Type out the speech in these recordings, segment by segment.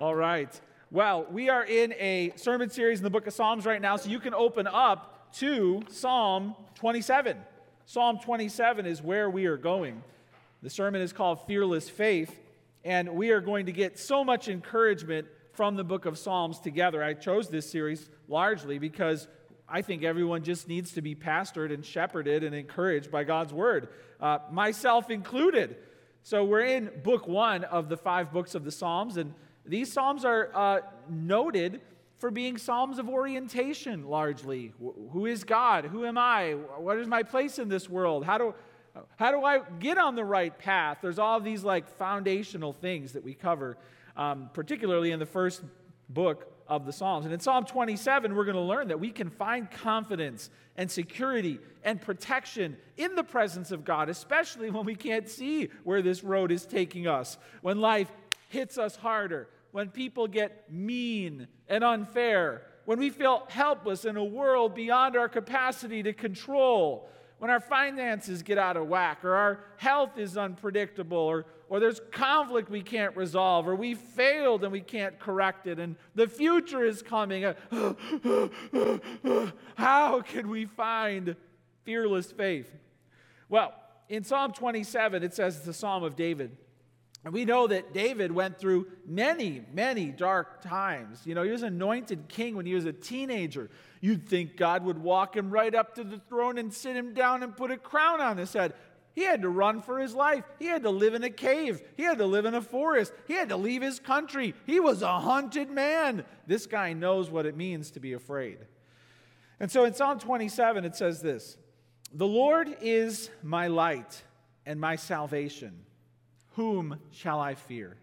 All right. Well, we are in a sermon series in the book of Psalms right now, so you can open up to Psalm 27. Psalm 27 is where we are going. The sermon is called Fearless Faith, and we are going to get so much encouragement from the book of Psalms together. I chose this series largely because I think everyone just needs to be pastored and shepherded and encouraged by God's word, uh, myself included. So we're in book one of the five books of the Psalms, and these Psalms are uh, noted for being Psalms of orientation largely. Who is God? Who am I? What is my place in this world? How do, how do I get on the right path? There's all these like foundational things that we cover, um, particularly in the first book of the Psalms. And in Psalm 27, we're going to learn that we can find confidence and security and protection in the presence of God, especially when we can't see where this road is taking us, when life hits us harder, when people get mean and unfair, when we feel helpless in a world beyond our capacity to control when our finances get out of whack, or our health is unpredictable, or, or there's conflict we can't resolve, or we failed and we can't correct it, and the future is coming. How can we find fearless faith? Well, in Psalm 27, it says it's the Psalm of David. And we know that David went through many, many dark times. You know, he was anointed king when he was a teenager. You'd think God would walk him right up to the throne and sit him down and put a crown on his head. He had to run for his life. He had to live in a cave. He had to live in a forest. He had to leave his country. He was a hunted man. This guy knows what it means to be afraid. And so in Psalm 27, it says this The Lord is my light and my salvation. Whom shall I fear?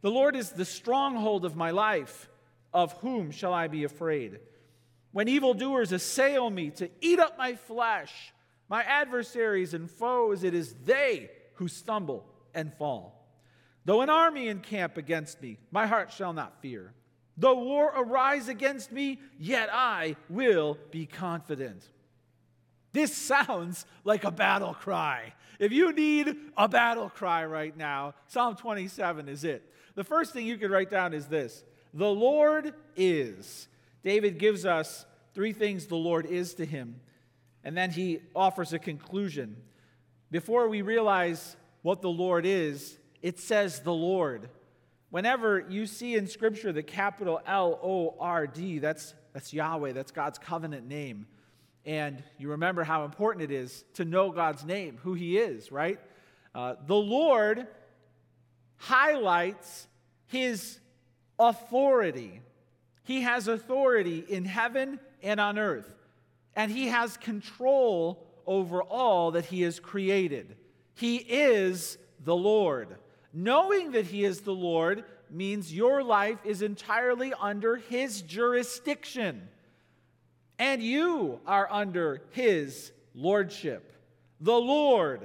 The Lord is the stronghold of my life. Of whom shall I be afraid? When evildoers assail me to eat up my flesh, my adversaries and foes, it is they who stumble and fall. Though an army encamp against me, my heart shall not fear. Though war arise against me, yet I will be confident. This sounds like a battle cry. If you need a battle cry right now, Psalm 27 is it. The first thing you could write down is this The Lord is. David gives us three things the Lord is to him, and then he offers a conclusion. Before we realize what the Lord is, it says the Lord. Whenever you see in Scripture the capital L O R D, that's, that's Yahweh, that's God's covenant name. And you remember how important it is to know God's name, who He is, right? Uh, the Lord highlights His authority. He has authority in heaven and on earth, and He has control over all that He has created. He is the Lord. Knowing that He is the Lord means your life is entirely under His jurisdiction and you are under his lordship. The Lord.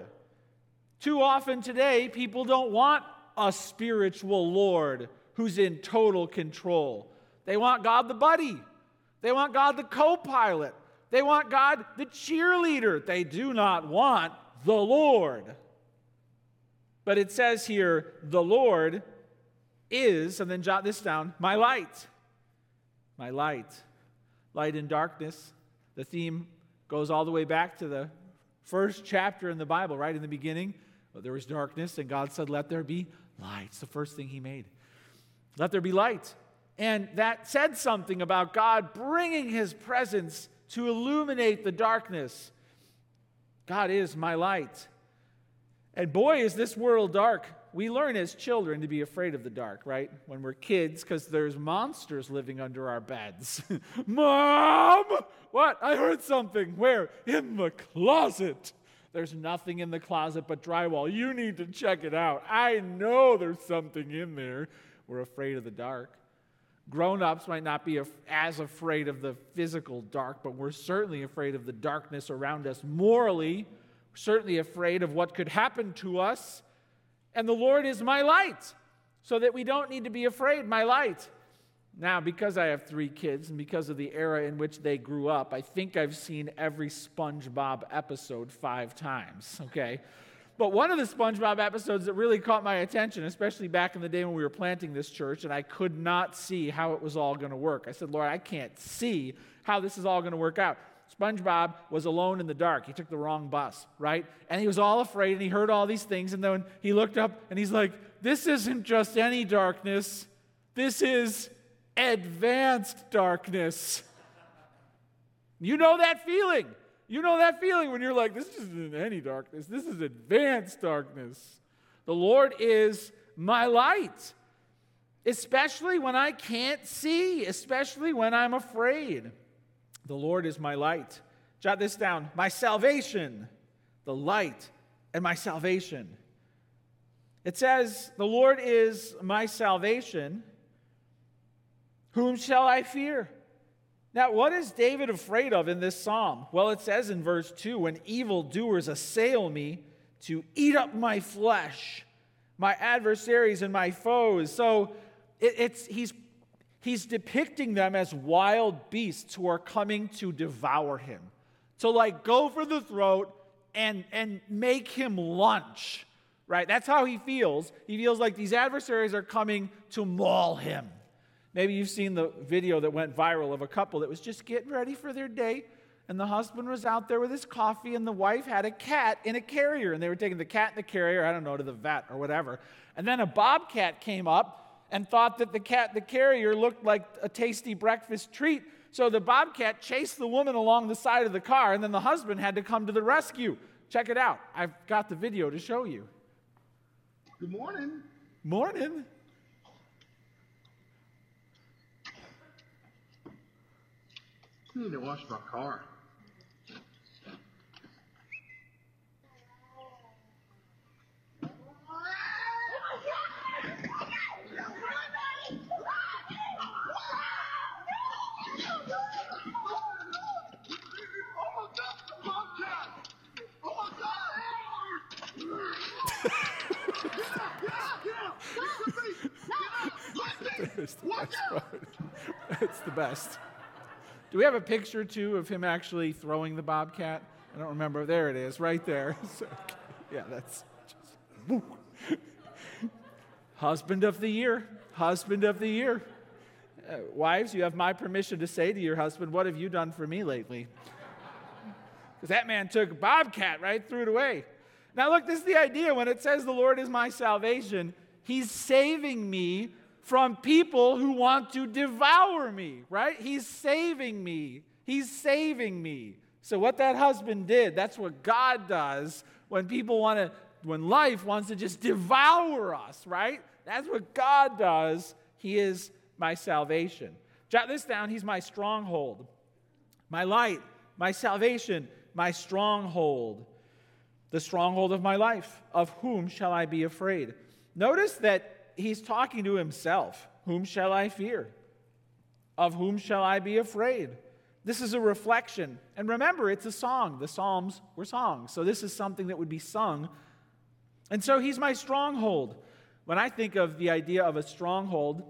Too often today, people don't want a spiritual Lord who's in total control. They want God the buddy, they want God the co pilot, they want God the cheerleader. They do not want the Lord. But it says here, the Lord is, and then jot this down, my light. My light light and darkness. The theme goes all the way back to the first chapter in the Bible, right in the beginning. There was darkness, and God said, Let there be light. It's the first thing He made. Let there be light. And that said something about God bringing His presence to illuminate the darkness. God is my light. And boy, is this world dark we learn as children to be afraid of the dark, right? When we're kids, because there's monsters living under our beds. Mom! What? I heard something. Where? In the closet. There's nothing in the closet but drywall. You need to check it out. I know there's something in there. We're afraid of the dark. Grown ups might not be as afraid of the physical dark, but we're certainly afraid of the darkness around us morally. Certainly afraid of what could happen to us and the Lord is my light, so that we don't need to be afraid. My light. Now, because I have three kids and because of the era in which they grew up, I think I've seen every SpongeBob episode five times, okay? But one of the SpongeBob episodes that really caught my attention, especially back in the day when we were planting this church, and I could not see how it was all going to work. I said, Lord, I can't see how this is all going to work out. SpongeBob was alone in the dark. He took the wrong bus, right? And he was all afraid and he heard all these things. And then he looked up and he's like, This isn't just any darkness, this is advanced darkness. You know that feeling. You know that feeling when you're like, This isn't any darkness, this is advanced darkness. The Lord is my light, especially when I can't see, especially when I'm afraid. The Lord is my light. Jot this down my salvation, the light, and my salvation. It says, The Lord is my salvation. Whom shall I fear? Now, what is David afraid of in this psalm? Well, it says in verse 2 when evildoers assail me to eat up my flesh, my adversaries and my foes. So it, it's, he's he's depicting them as wild beasts who are coming to devour him. To like go for the throat and, and make him lunch, right? That's how he feels. He feels like these adversaries are coming to maul him. Maybe you've seen the video that went viral of a couple that was just getting ready for their date, and the husband was out there with his coffee, and the wife had a cat in a carrier, and they were taking the cat in the carrier, I don't know, to the vet or whatever. And then a bobcat came up and thought that the cat, the carrier, looked like a tasty breakfast treat. So the bobcat chased the woman along the side of the car, and then the husband had to come to the rescue. Check it out. I've got the video to show you. Good morning. Morning. I need to wash my car. It's the. The best. Do we have a picture too of him actually throwing the bobcat? I don't remember. There it is, right there. So, yeah, that's just. Husband of the year. Husband of the year. Uh, wives, you have my permission to say to your husband, What have you done for me lately? Because that man took bobcat, right? Threw it away. Now, look, this is the idea. When it says the Lord is my salvation, he's saving me from people who want to devour me, right? He's saving me. He's saving me. So, what that husband did, that's what God does when people want to, when life wants to just devour us, right? That's what God does. He is my salvation. Jot this down. He's my stronghold, my light, my salvation, my stronghold, the stronghold of my life. Of whom shall I be afraid? Notice that he's talking to himself. Whom shall I fear? Of whom shall I be afraid? This is a reflection. And remember, it's a song. The Psalms were songs. So this is something that would be sung. And so he's my stronghold. When I think of the idea of a stronghold,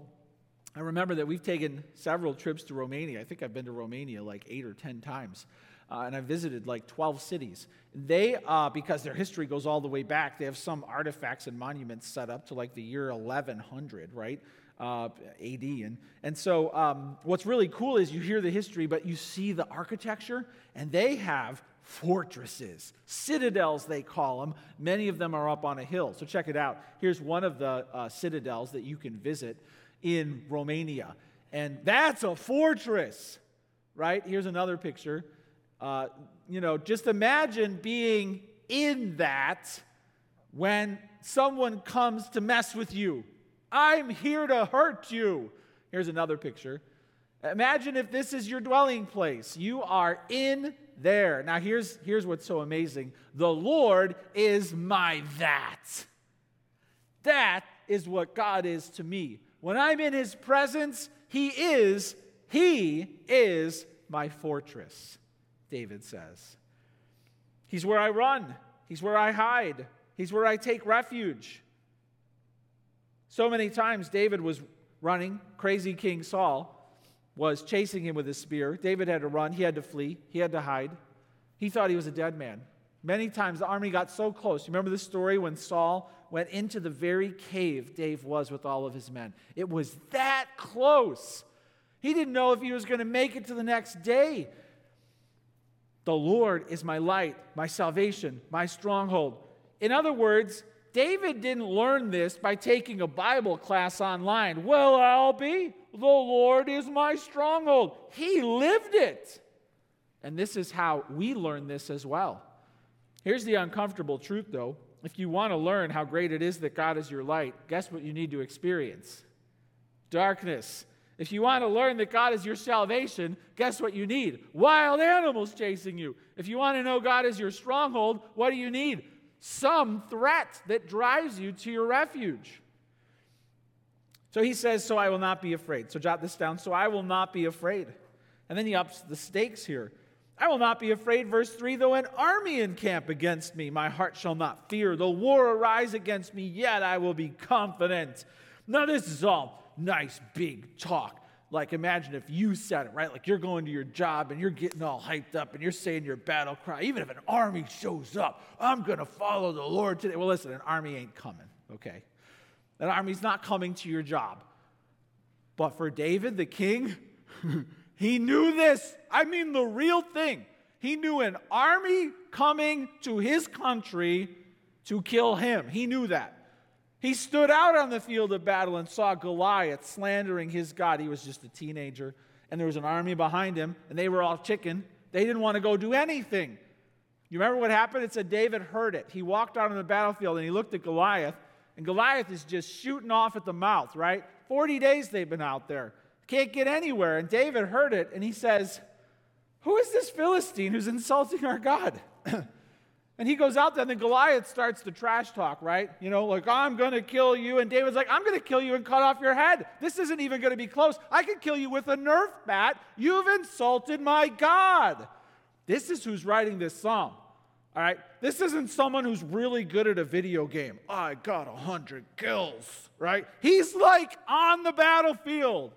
I remember that we've taken several trips to Romania. I think I've been to Romania like eight or ten times uh, and I visited like 12 cities. They, uh, because their history goes all the way back, they have some artifacts and monuments set up to like the year 1100, right? Uh, AD. And, and so, um, what's really cool is you hear the history, but you see the architecture, and they have fortresses, citadels, they call them. Many of them are up on a hill. So, check it out. Here's one of the uh, citadels that you can visit in Romania. And that's a fortress, right? Here's another picture. Uh, you know, just imagine being in that when someone comes to mess with you. I'm here to hurt you. Here's another picture. Imagine if this is your dwelling place. You are in there. Now, here's, here's what's so amazing the Lord is my that. That is what God is to me. When I'm in His presence, He is, He is my fortress. David says. He's where I run, He's where I hide, He's where I take refuge. So many times David was running, crazy King Saul was chasing him with his spear. David had to run, he had to flee, he had to hide. He thought he was a dead man. Many times the army got so close. You remember the story when Saul went into the very cave Dave was with all of his men? It was that close. He didn't know if he was going to make it to the next day. The Lord is my light, my salvation, my stronghold. In other words, David didn't learn this by taking a Bible class online. Well, I'll be. The Lord is my stronghold. He lived it. And this is how we learn this as well. Here's the uncomfortable truth, though. If you want to learn how great it is that God is your light, guess what you need to experience? Darkness. If you want to learn that God is your salvation, guess what you need? Wild animals chasing you. If you want to know God is your stronghold, what do you need? Some threat that drives you to your refuge. So he says, So I will not be afraid. So jot this down. So I will not be afraid. And then he ups the stakes here. I will not be afraid, verse 3, though an army encamp against me, my heart shall not fear. Though war arise against me, yet I will be confident. Now, this is all nice, big talk. Like, imagine if you said it, right? Like, you're going to your job and you're getting all hyped up and you're saying your battle cry. Even if an army shows up, I'm going to follow the Lord today. Well, listen, an army ain't coming, okay? An army's not coming to your job. But for David, the king, He knew this. I mean, the real thing. He knew an army coming to his country to kill him. He knew that. He stood out on the field of battle and saw Goliath slandering his God. He was just a teenager, and there was an army behind him, and they were all chicken. They didn't want to go do anything. You remember what happened? It said David heard it. He walked out on the battlefield and he looked at Goliath, and Goliath is just shooting off at the mouth, right? 40 days they've been out there. Can't get anywhere. And David heard it and he says, Who is this Philistine who's insulting our God? and he goes out there and then Goliath starts the trash talk, right? You know, like, I'm going to kill you. And David's like, I'm going to kill you and cut off your head. This isn't even going to be close. I could kill you with a Nerf bat. You've insulted my God. This is who's writing this psalm. All right? This isn't someone who's really good at a video game. I got a hundred kills, right? He's like on the battlefield.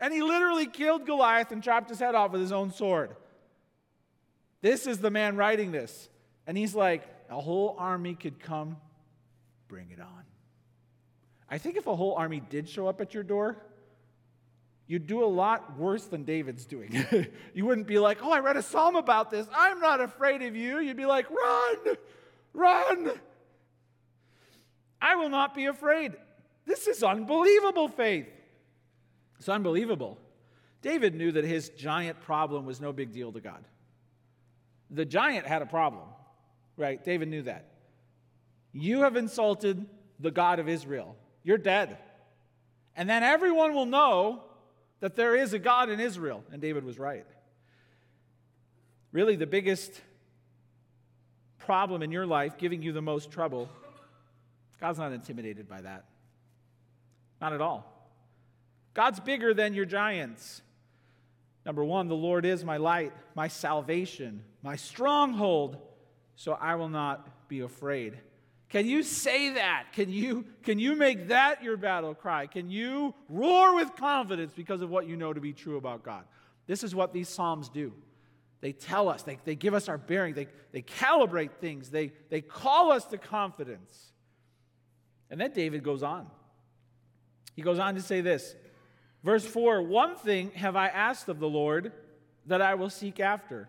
And he literally killed Goliath and chopped his head off with his own sword. This is the man writing this. And he's like, a whole army could come, bring it on. I think if a whole army did show up at your door, you'd do a lot worse than David's doing. you wouldn't be like, oh, I read a psalm about this. I'm not afraid of you. You'd be like, run, run. I will not be afraid. This is unbelievable faith. It's unbelievable. David knew that his giant problem was no big deal to God. The giant had a problem, right? David knew that. You have insulted the God of Israel. You're dead. And then everyone will know that there is a God in Israel. And David was right. Really, the biggest problem in your life, giving you the most trouble, God's not intimidated by that. Not at all. God's bigger than your giants. Number one, the Lord is my light, my salvation, my stronghold, so I will not be afraid. Can you say that? Can you, can you make that your battle cry? Can you roar with confidence because of what you know to be true about God? This is what these Psalms do. They tell us, they, they give us our bearing, they, they calibrate things, they, they call us to confidence. And then David goes on. He goes on to say this Verse 4 One thing have I asked of the Lord that I will seek after,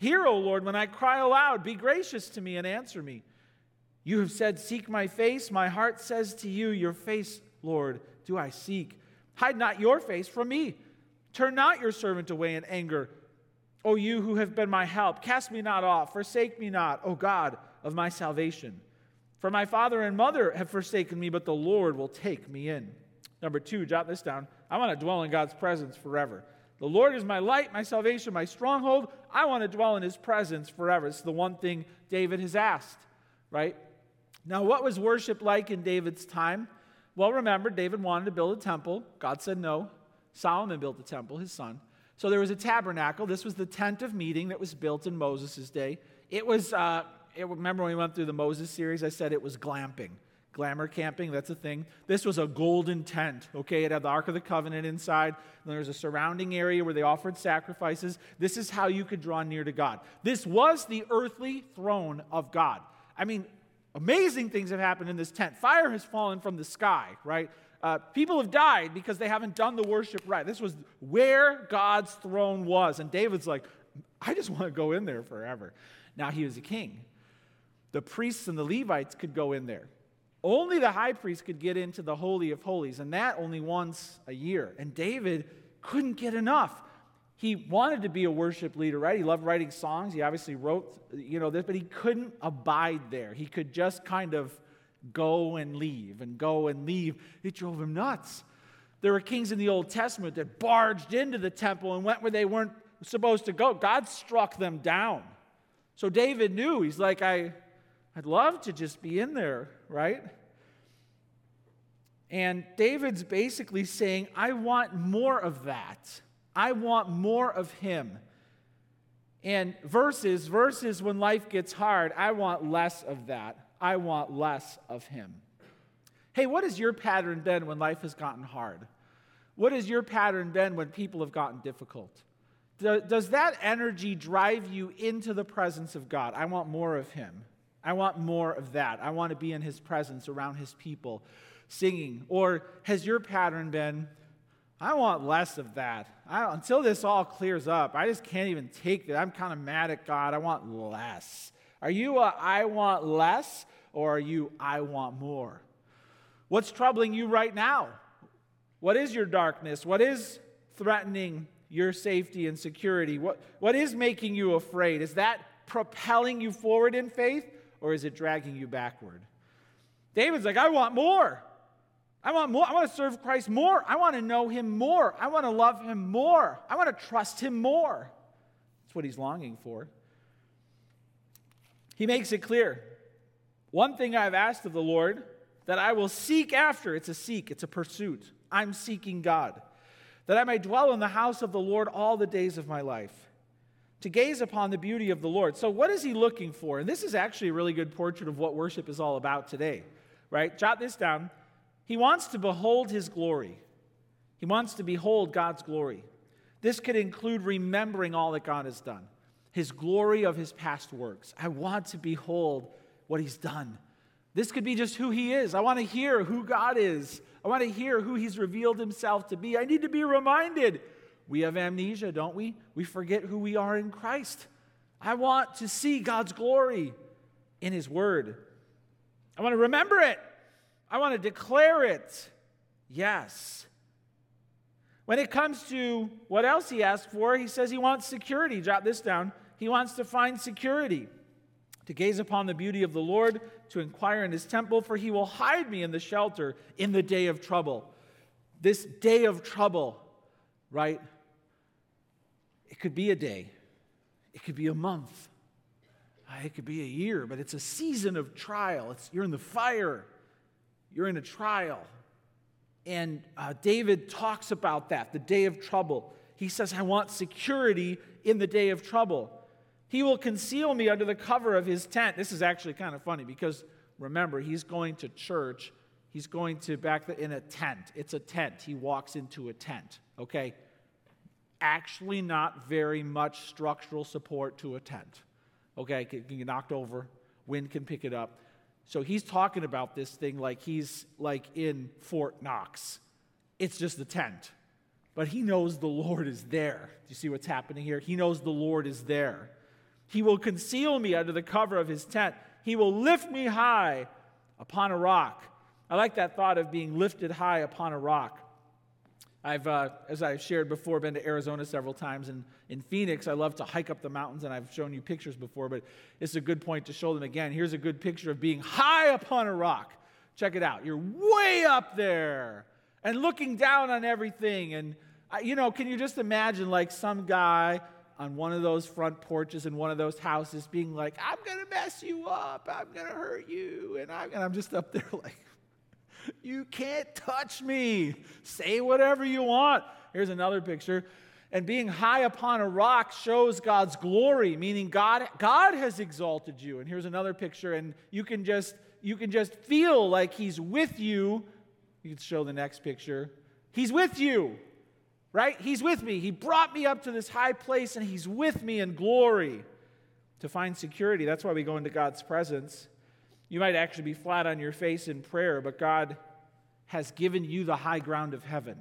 Hear, O Lord, when I cry aloud. Be gracious to me and answer me. You have said, Seek my face. My heart says to you, Your face, Lord, do I seek. Hide not your face from me. Turn not your servant away in anger. O you who have been my help, cast me not off. Forsake me not, O God of my salvation. For my father and mother have forsaken me, but the Lord will take me in. Number two, jot this down. I want to dwell in God's presence forever. The Lord is my light, my salvation, my stronghold. I want to dwell in his presence forever. It's the one thing David has asked, right? Now, what was worship like in David's time? Well, remember, David wanted to build a temple. God said no. Solomon built the temple, his son. So there was a tabernacle. This was the tent of meeting that was built in Moses' day. It was, uh, it, remember when we went through the Moses series, I said it was glamping. Glamour camping, that's a thing. This was a golden tent, okay? It had the Ark of the Covenant inside. And there was a surrounding area where they offered sacrifices. This is how you could draw near to God. This was the earthly throne of God. I mean, amazing things have happened in this tent. Fire has fallen from the sky, right? Uh, people have died because they haven't done the worship right. This was where God's throne was. And David's like, I just want to go in there forever. Now he was a king. The priests and the Levites could go in there. Only the high priest could get into the Holy of Holies, and that only once a year. And David couldn't get enough. He wanted to be a worship leader, right? He loved writing songs. He obviously wrote, you know, this, but he couldn't abide there. He could just kind of go and leave and go and leave. It drove him nuts. There were kings in the Old Testament that barged into the temple and went where they weren't supposed to go. God struck them down. So David knew, he's like, I, I'd love to just be in there, right? And David's basically saying, I want more of that. I want more of him. And verses, verses when life gets hard, I want less of that. I want less of him. Hey, what has your pattern been when life has gotten hard? What has your pattern been when people have gotten difficult? Does that energy drive you into the presence of God? I want more of him. I want more of that. I want to be in his presence around his people singing. Or has your pattern been, I want less of that. I, until this all clears up, I just can't even take that. I'm kind of mad at God. I want less. Are you a I want less or are you I want more? What's troubling you right now? What is your darkness? What is threatening your safety and security? What, what is making you afraid? Is that propelling you forward in faith or is it dragging you backward? David's like, I want more. I want more. I want to serve Christ more. I want to know him more. I want to love him more. I want to trust him more. That's what he's longing for. He makes it clear. One thing I've asked of the Lord that I will seek after, it's a seek, it's a pursuit. I'm seeking God, that I may dwell in the house of the Lord all the days of my life to gaze upon the beauty of the Lord. So, what is he looking for? And this is actually a really good portrait of what worship is all about today, right? Jot this down. He wants to behold his glory, he wants to behold God's glory. This could include remembering all that God has done, his glory of his past works. I want to behold what he's done. This could be just who he is. I want to hear who God is. I want to hear who he's revealed himself to be. I need to be reminded we have amnesia, don't we? We forget who we are in Christ. I want to see God's glory in His Word. I want to remember it. I want to declare it. Yes. When it comes to what else he asks for, he says he wants security. Jot this down. He wants to find security, to gaze upon the beauty of the Lord, to inquire in his temple, for he will hide me in the shelter in the day of trouble. This day of trouble, right? It could be a day, it could be a month, uh, it could be a year, but it's a season of trial. It's, you're in the fire, you're in a trial. And uh, David talks about that, the day of trouble. He says, I want security in the day of trouble. He will conceal me under the cover of his tent. This is actually kind of funny because remember, he's going to church. He's going to back the, in a tent. It's a tent. He walks into a tent, okay? Actually not very much structural support to a tent. Okay, it can get knocked over, wind can pick it up. So he's talking about this thing like he's like in Fort Knox. It's just a tent. But he knows the Lord is there. Do you see what's happening here? He knows the Lord is there. He will conceal me under the cover of his tent. He will lift me high upon a rock. I like that thought of being lifted high upon a rock. I've, uh, as I've shared before, been to Arizona several times. And in Phoenix, I love to hike up the mountains, and I've shown you pictures before, but it's a good point to show them again. Here's a good picture of being high upon a rock. Check it out. You're way up there and looking down on everything. And, you know, can you just imagine like some guy on one of those front porches in one of those houses, being like, I'm going to mess you up. I'm going to hurt you. And I'm, and I'm just up there like, you can't touch me. Say whatever you want. Here's another picture. And being high upon a rock shows God's glory, meaning God, God has exalted you. And here's another picture, and you can just you can just feel like He's with you. You can show the next picture. He's with you, right? He's with me. He brought me up to this high place, and He's with me in glory. To find security, that's why we go into God's presence. You might actually be flat on your face in prayer, but God has given you the high ground of heaven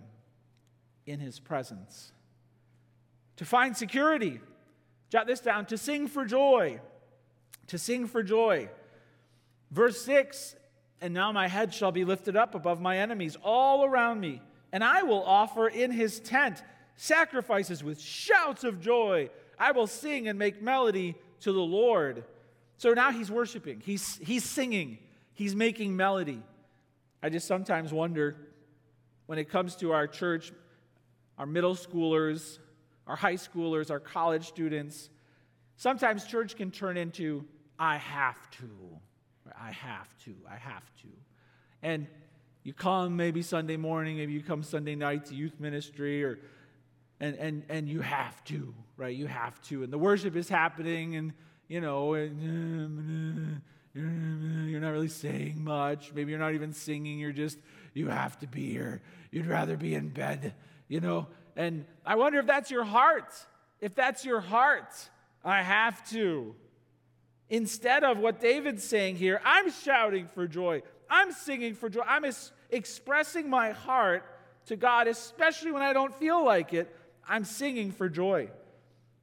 in His presence. To find security, jot this down, to sing for joy. To sing for joy. Verse 6 And now my head shall be lifted up above my enemies all around me, and I will offer in his tent sacrifices with shouts of joy. I will sing and make melody to the Lord. So now he's worshiping, he's, he's singing, he's making melody. I just sometimes wonder when it comes to our church, our middle schoolers, our high schoolers, our college students, sometimes church can turn into, I have to. I have to. I have to. And you come maybe Sunday morning, maybe you come Sunday night to youth ministry, or and and and you have to, right? You have to. And the worship is happening, and you know, you're not really saying much. Maybe you're not even singing. You're just, you have to be here. You'd rather be in bed, you know. And I wonder if that's your heart. If that's your heart, I have to. Instead of what David's saying here, I'm shouting for joy. I'm singing for joy. I'm expressing my heart to God, especially when I don't feel like it. I'm singing for joy.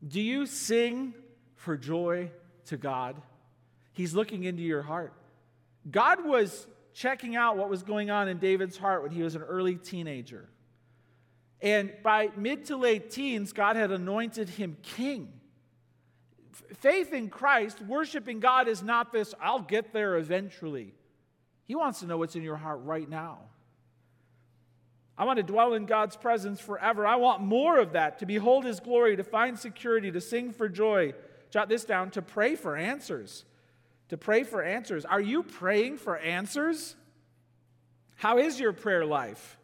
Do you sing for joy to God? He's looking into your heart. God was checking out what was going on in David's heart when he was an early teenager. And by mid to late teens, God had anointed him king. Faith in Christ, worshiping God, is not this, I'll get there eventually. He wants to know what's in your heart right now. I want to dwell in God's presence forever. I want more of that, to behold His glory, to find security, to sing for joy. Jot this down to pray for answers. To pray for answers. Are you praying for answers? How is your prayer life?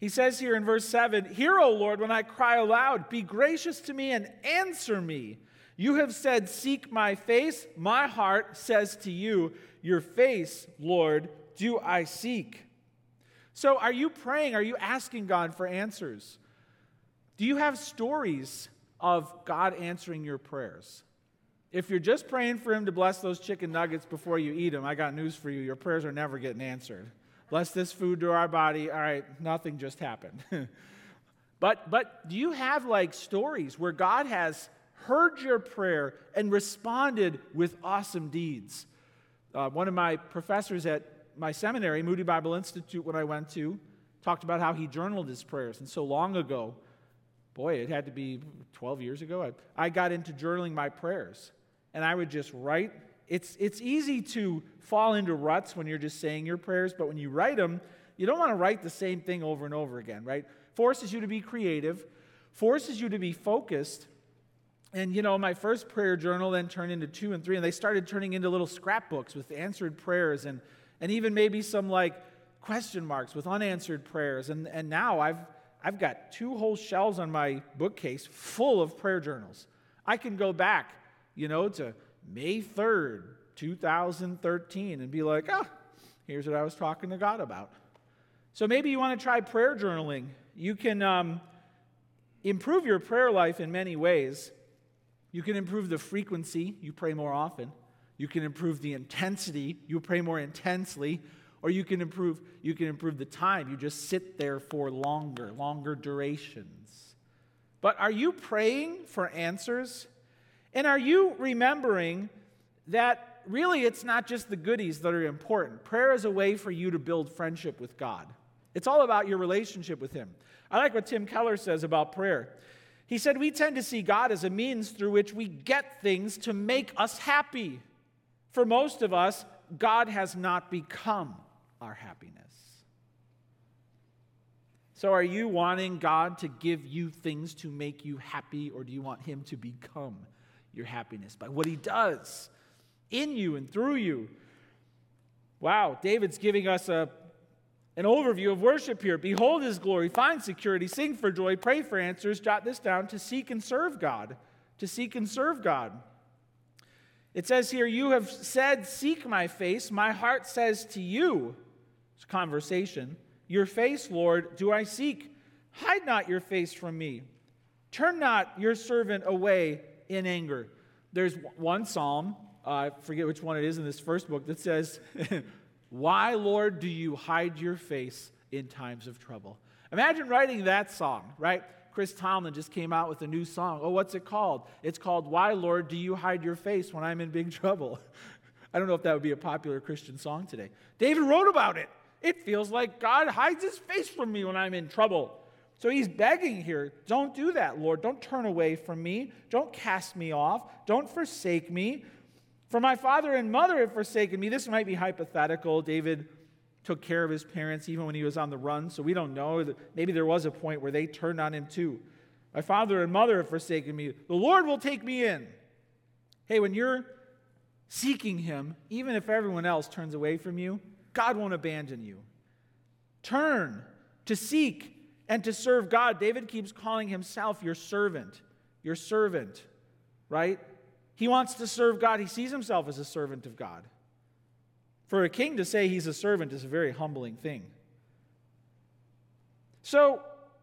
He says here in verse 7 Hear, O Lord, when I cry aloud, be gracious to me and answer me. You have said, Seek my face. My heart says to you, Your face, Lord, do I seek. So, are you praying? Are you asking God for answers? Do you have stories of God answering your prayers? If you're just praying for Him to bless those chicken nuggets before you eat them, I got news for you. Your prayers are never getting answered. Bless this food to our body. All right, nothing just happened. but, but do you have like stories where God has heard your prayer and responded with awesome deeds? Uh, one of my professors at my seminary, Moody Bible Institute, when I went to, talked about how he journaled his prayers. And so long ago, boy, it had to be 12 years ago, I, I got into journaling my prayers. And I would just write. It's, it's easy to fall into ruts when you're just saying your prayers, but when you write them, you don't want to write the same thing over and over again, right? Forces you to be creative, forces you to be focused. And you know, my first prayer journal then turned into two and three, and they started turning into little scrapbooks with answered prayers and and even maybe some like question marks with unanswered prayers. And, and now I've, I've got two whole shelves on my bookcase full of prayer journals. I can go back, you know, to May 3rd, 2013, and be like, oh, here's what I was talking to God about. So maybe you want to try prayer journaling. You can um, improve your prayer life in many ways. You can improve the frequency, you pray more often. You can improve the intensity, you pray more intensely, or you can improve you can improve the time. You just sit there for longer, longer durations. But are you praying for answers? And are you remembering that really it's not just the goodies that are important? Prayer is a way for you to build friendship with God. It's all about your relationship with Him. I like what Tim Keller says about prayer. He said, We tend to see God as a means through which we get things to make us happy. For most of us, God has not become our happiness. So, are you wanting God to give you things to make you happy, or do you want Him to become your happiness by what He does in you and through you? Wow, David's giving us a, an overview of worship here. Behold His glory, find security, sing for joy, pray for answers, jot this down to seek and serve God. To seek and serve God. It says here, You have said, Seek my face. My heart says to you, conversation. Your face, Lord, do I seek. Hide not your face from me. Turn not your servant away in anger. There's one psalm, uh, I forget which one it is in this first book, that says, Why, Lord, do you hide your face in times of trouble? Imagine writing that song, right? Chris Tomlin just came out with a new song. Oh, what's it called? It's called Why, Lord, Do You Hide Your Face When I'm in Big Trouble? I don't know if that would be a popular Christian song today. David wrote about it. It feels like God hides his face from me when I'm in trouble. So he's begging here, don't do that, Lord. Don't turn away from me. Don't cast me off. Don't forsake me. For my father and mother have forsaken me. This might be hypothetical. David took care of his parents even when he was on the run, so we don't know. Maybe there was a point where they turned on him too. My father and mother have forsaken me. The Lord will take me in. Hey, when you're seeking him, even if everyone else turns away from you, God won't abandon you. Turn to seek and to serve God. David keeps calling himself your servant, your servant, right? He wants to serve God. He sees himself as a servant of God. For a king to say he's a servant is a very humbling thing. So,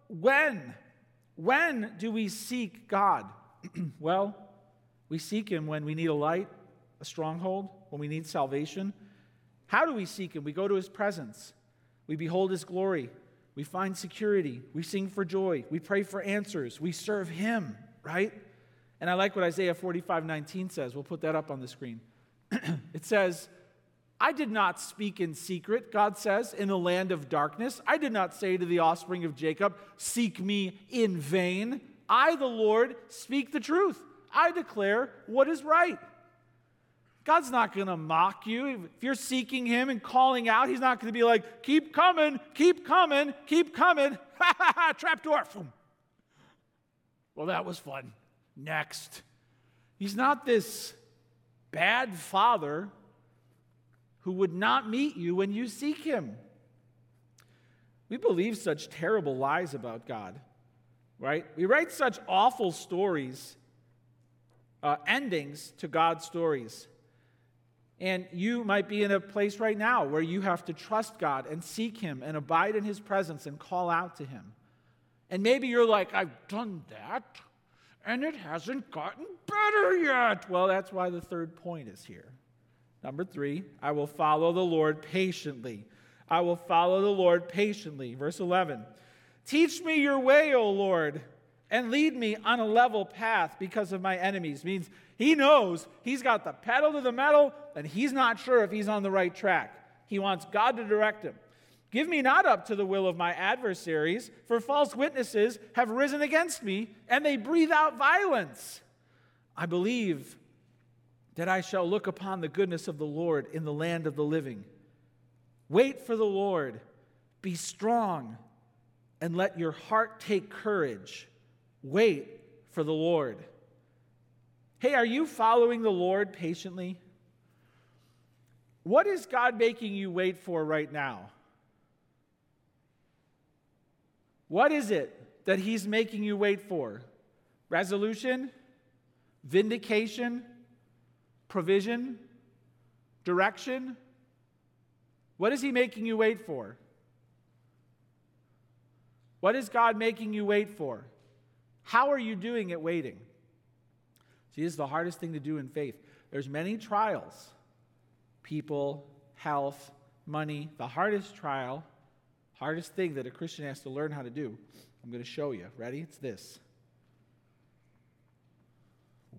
when? When do we seek God? well, we seek him when we need a light, a stronghold, when we need salvation, how do we seek Him? We go to His presence, we behold His glory, we find security, we sing for joy, we pray for answers, we serve Him, right? And I like what Isaiah 45 19 says. We'll put that up on the screen. it says, I did not speak in secret, God says, in the land of darkness. I did not say to the offspring of Jacob, Seek me in vain. I, the Lord, speak the truth. I declare what is right. God's not going to mock you. If you're seeking Him and calling out, He's not going to be like, keep coming, keep coming, keep coming. Ha ha ha, trapdoor. Well, that was fun. Next. He's not this bad father who would not meet you when you seek Him. We believe such terrible lies about God, right? We write such awful stories, uh, endings to God's stories. And you might be in a place right now where you have to trust God and seek Him and abide in His presence and call out to Him. And maybe you're like, I've done that and it hasn't gotten better yet. Well, that's why the third point is here. Number three, I will follow the Lord patiently. I will follow the Lord patiently. Verse 11 Teach me your way, O Lord, and lead me on a level path because of my enemies. Means he knows he's got the pedal to the metal and he's not sure if he's on the right track. He wants God to direct him. Give me not up to the will of my adversaries, for false witnesses have risen against me, and they breathe out violence. I believe that I shall look upon the goodness of the Lord in the land of the living. Wait for the Lord, be strong, and let your heart take courage. Wait for the Lord. Hey, are you following the Lord patiently? What is God making you wait for right now? What is it that He's making you wait for? Resolution? Vindication? Provision? Direction? What is He making you wait for? What is God making you wait for? How are you doing at waiting? See, this is the hardest thing to do in faith. There's many trials people, health, money. The hardest trial, hardest thing that a Christian has to learn how to do, I'm going to show you. Ready? It's this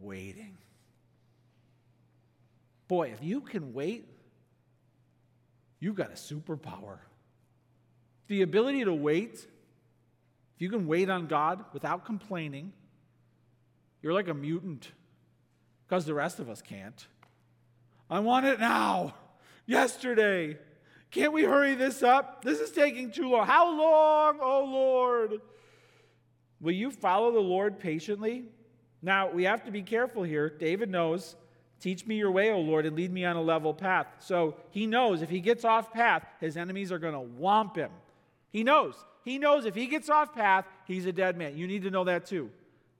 waiting. Boy, if you can wait, you've got a superpower. The ability to wait, if you can wait on God without complaining, you're like a mutant because the rest of us can't. I want it now, yesterday. Can't we hurry this up? This is taking too long. How long, oh Lord? Will you follow the Lord patiently? Now, we have to be careful here. David knows, teach me your way, O Lord, and lead me on a level path. So he knows if he gets off path, his enemies are going to whomp him. He knows. He knows if he gets off path, he's a dead man. You need to know that too.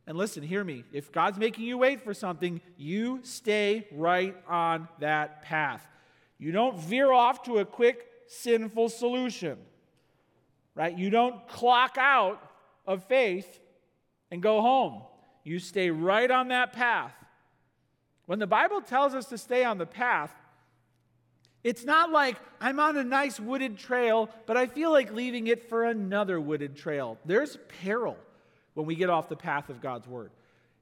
And listen, hear me. If God's making you wait for something, you stay right on that path. You don't veer off to a quick, sinful solution, right? You don't clock out of faith and go home. You stay right on that path. When the Bible tells us to stay on the path, it's not like I'm on a nice wooded trail, but I feel like leaving it for another wooded trail. There's peril when we get off the path of God's word.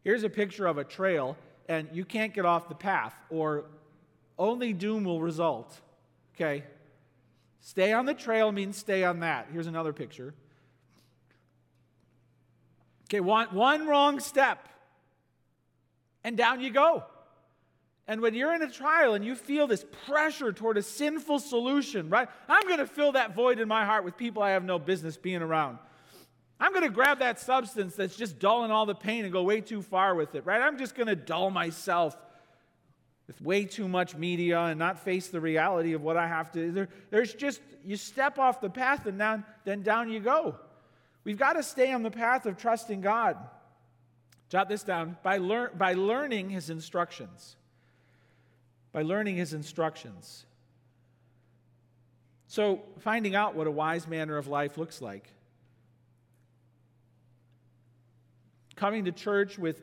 Here's a picture of a trail, and you can't get off the path, or only doom will result. Okay? Stay on the trail means stay on that. Here's another picture. Okay, one, one wrong step, and down you go. And when you're in a trial and you feel this pressure toward a sinful solution, right? I'm going to fill that void in my heart with people I have no business being around. I'm going to grab that substance that's just dulling all the pain and go way too far with it, right? I'm just going to dull myself with way too much media and not face the reality of what I have to. There, there's just, you step off the path and down, then down you go. We've got to stay on the path of trusting God. Jot this down by, lear- by learning His instructions. By learning His instructions. So, finding out what a wise manner of life looks like. Coming to church with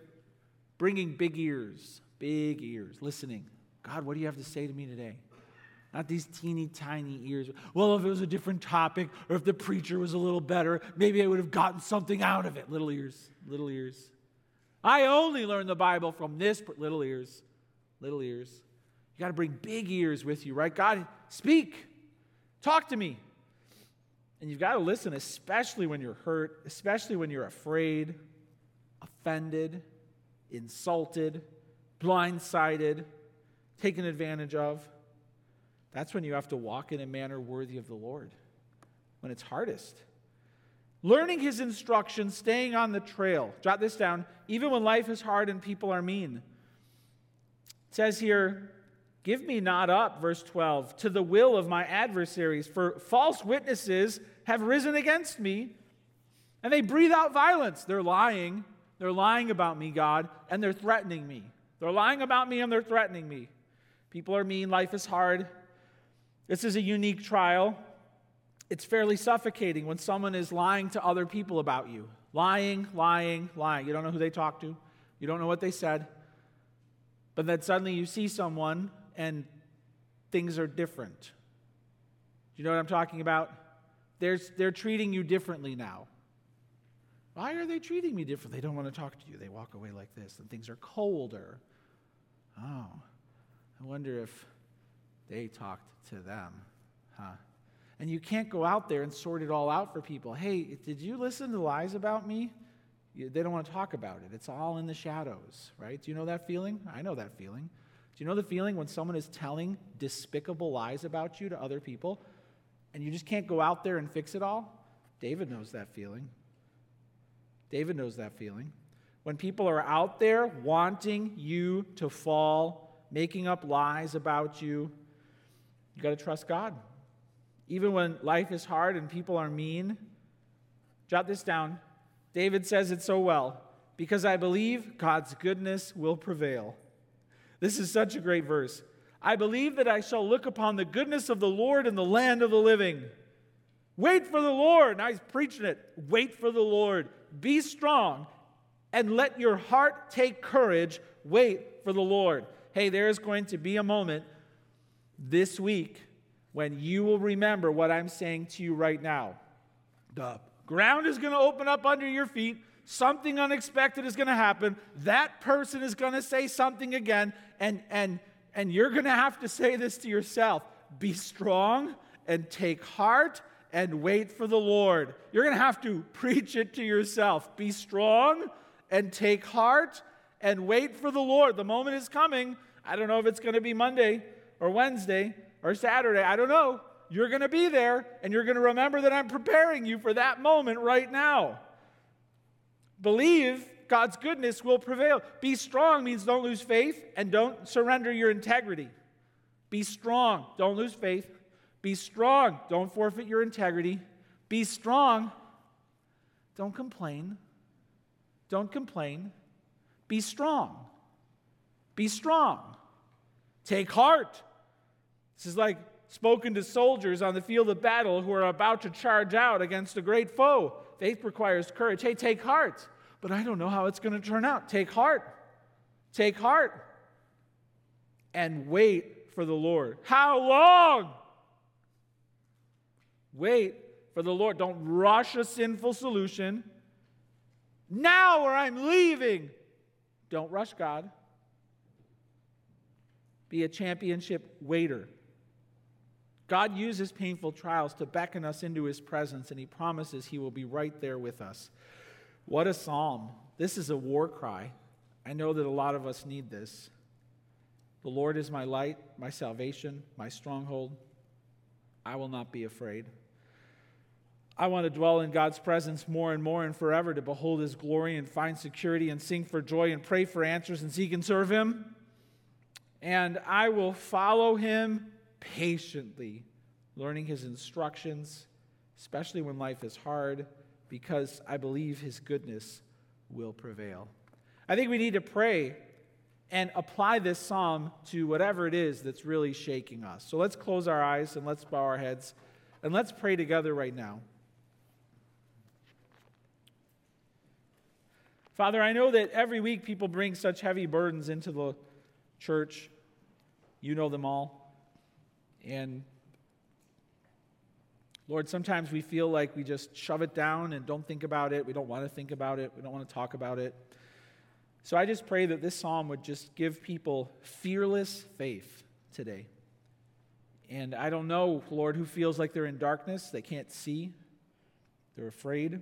bringing big ears, big ears, listening. God, what do you have to say to me today? Not these teeny tiny ears. Well, if it was a different topic or if the preacher was a little better, maybe I would have gotten something out of it. Little ears, little ears. I only learned the Bible from this but little ears, little ears. You got to bring big ears with you, right? God, speak, talk to me. And you've got to listen, especially when you're hurt, especially when you're afraid, offended, insulted, blindsided, taken advantage of. That's when you have to walk in a manner worthy of the Lord, when it's hardest. Learning his instructions, staying on the trail. Jot this down. Even when life is hard and people are mean. It says here, Give me not up, verse 12, to the will of my adversaries, for false witnesses have risen against me, and they breathe out violence. They're lying. They're lying about me, God, and they're threatening me. They're lying about me and they're threatening me. People are mean. Life is hard. This is a unique trial. It's fairly suffocating when someone is lying to other people about you. Lying, lying, lying. You don't know who they talked to, you don't know what they said. But then suddenly you see someone and things are different. Do you know what I'm talking about? They're, they're treating you differently now. Why are they treating me different? They don't want to talk to you. They walk away like this, and things are colder. Oh, I wonder if they talked to them, huh? And you can't go out there and sort it all out for people. Hey, did you listen to lies about me? They don't want to talk about it. It's all in the shadows, right? Do you know that feeling? I know that feeling. Do you know the feeling when someone is telling despicable lies about you to other people and you just can't go out there and fix it all? David knows that feeling. David knows that feeling. When people are out there wanting you to fall, making up lies about you, you got to trust God. Even when life is hard and people are mean, jot this down. David says it so well because I believe God's goodness will prevail. This is such a great verse. I believe that I shall look upon the goodness of the Lord in the land of the living. Wait for the Lord. Now he's preaching it. Wait for the Lord. Be strong and let your heart take courage. Wait for the Lord. Hey, there is going to be a moment this week when you will remember what I'm saying to you right now. The ground is going to open up under your feet. Something unexpected is going to happen. That person is going to say something again, and, and, and you're going to have to say this to yourself Be strong and take heart and wait for the Lord. You're going to have to preach it to yourself. Be strong and take heart and wait for the Lord. The moment is coming. I don't know if it's going to be Monday or Wednesday or Saturday. I don't know. you're going to be there and you're going to remember that I'm preparing you for that moment right now. Believe God's goodness will prevail. Be strong means don't lose faith and don't surrender your integrity. Be strong, don't lose faith. Be strong, don't forfeit your integrity. Be strong, don't complain. Don't complain. Be strong. Be strong. Take heart. This is like spoken to soldiers on the field of battle who are about to charge out against a great foe. Faith requires courage. Hey, take heart. But I don't know how it's going to turn out. Take heart. Take heart. And wait for the Lord. How long? Wait for the Lord. Don't rush a sinful solution. Now, or I'm leaving. Don't rush God. Be a championship waiter. God uses painful trials to beckon us into his presence, and he promises he will be right there with us. What a psalm. This is a war cry. I know that a lot of us need this. The Lord is my light, my salvation, my stronghold. I will not be afraid. I want to dwell in God's presence more and more and forever to behold his glory and find security and sing for joy and pray for answers and seek and serve him. And I will follow him patiently, learning his instructions, especially when life is hard, because I believe his goodness will prevail. I think we need to pray and apply this psalm to whatever it is that's really shaking us. So let's close our eyes and let's bow our heads and let's pray together right now. Father, I know that every week people bring such heavy burdens into the church. You know them all. And Lord, sometimes we feel like we just shove it down and don't think about it. We don't want to think about it. We don't want to talk about it. So I just pray that this psalm would just give people fearless faith today. And I don't know, Lord, who feels like they're in darkness, they can't see, they're afraid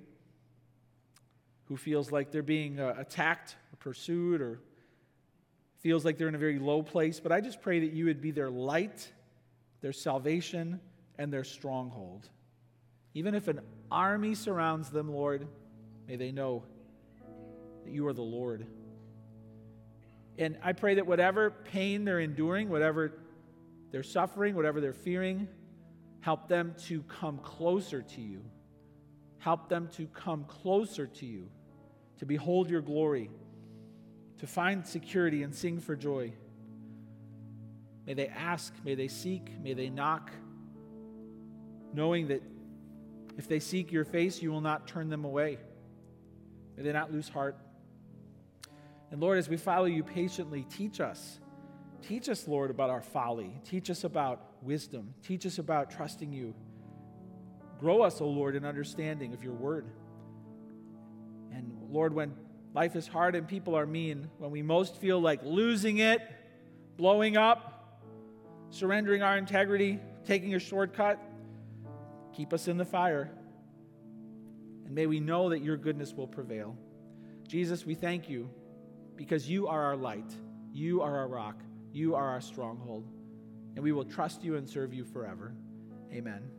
who feels like they're being uh, attacked or pursued or feels like they're in a very low place. But I just pray that you would be their light, their salvation, and their stronghold. Even if an army surrounds them, Lord, may they know that you are the Lord. And I pray that whatever pain they're enduring, whatever they're suffering, whatever they're fearing, help them to come closer to you. Help them to come closer to you to behold your glory, to find security and sing for joy. May they ask, may they seek, may they knock, knowing that if they seek your face, you will not turn them away. May they not lose heart. And Lord, as we follow you patiently, teach us. Teach us, Lord, about our folly. Teach us about wisdom. Teach us about trusting you. Grow us, O Lord, in understanding of your word. Lord, when life is hard and people are mean, when we most feel like losing it, blowing up, surrendering our integrity, taking a shortcut, keep us in the fire. And may we know that your goodness will prevail. Jesus, we thank you because you are our light, you are our rock, you are our stronghold, and we will trust you and serve you forever. Amen.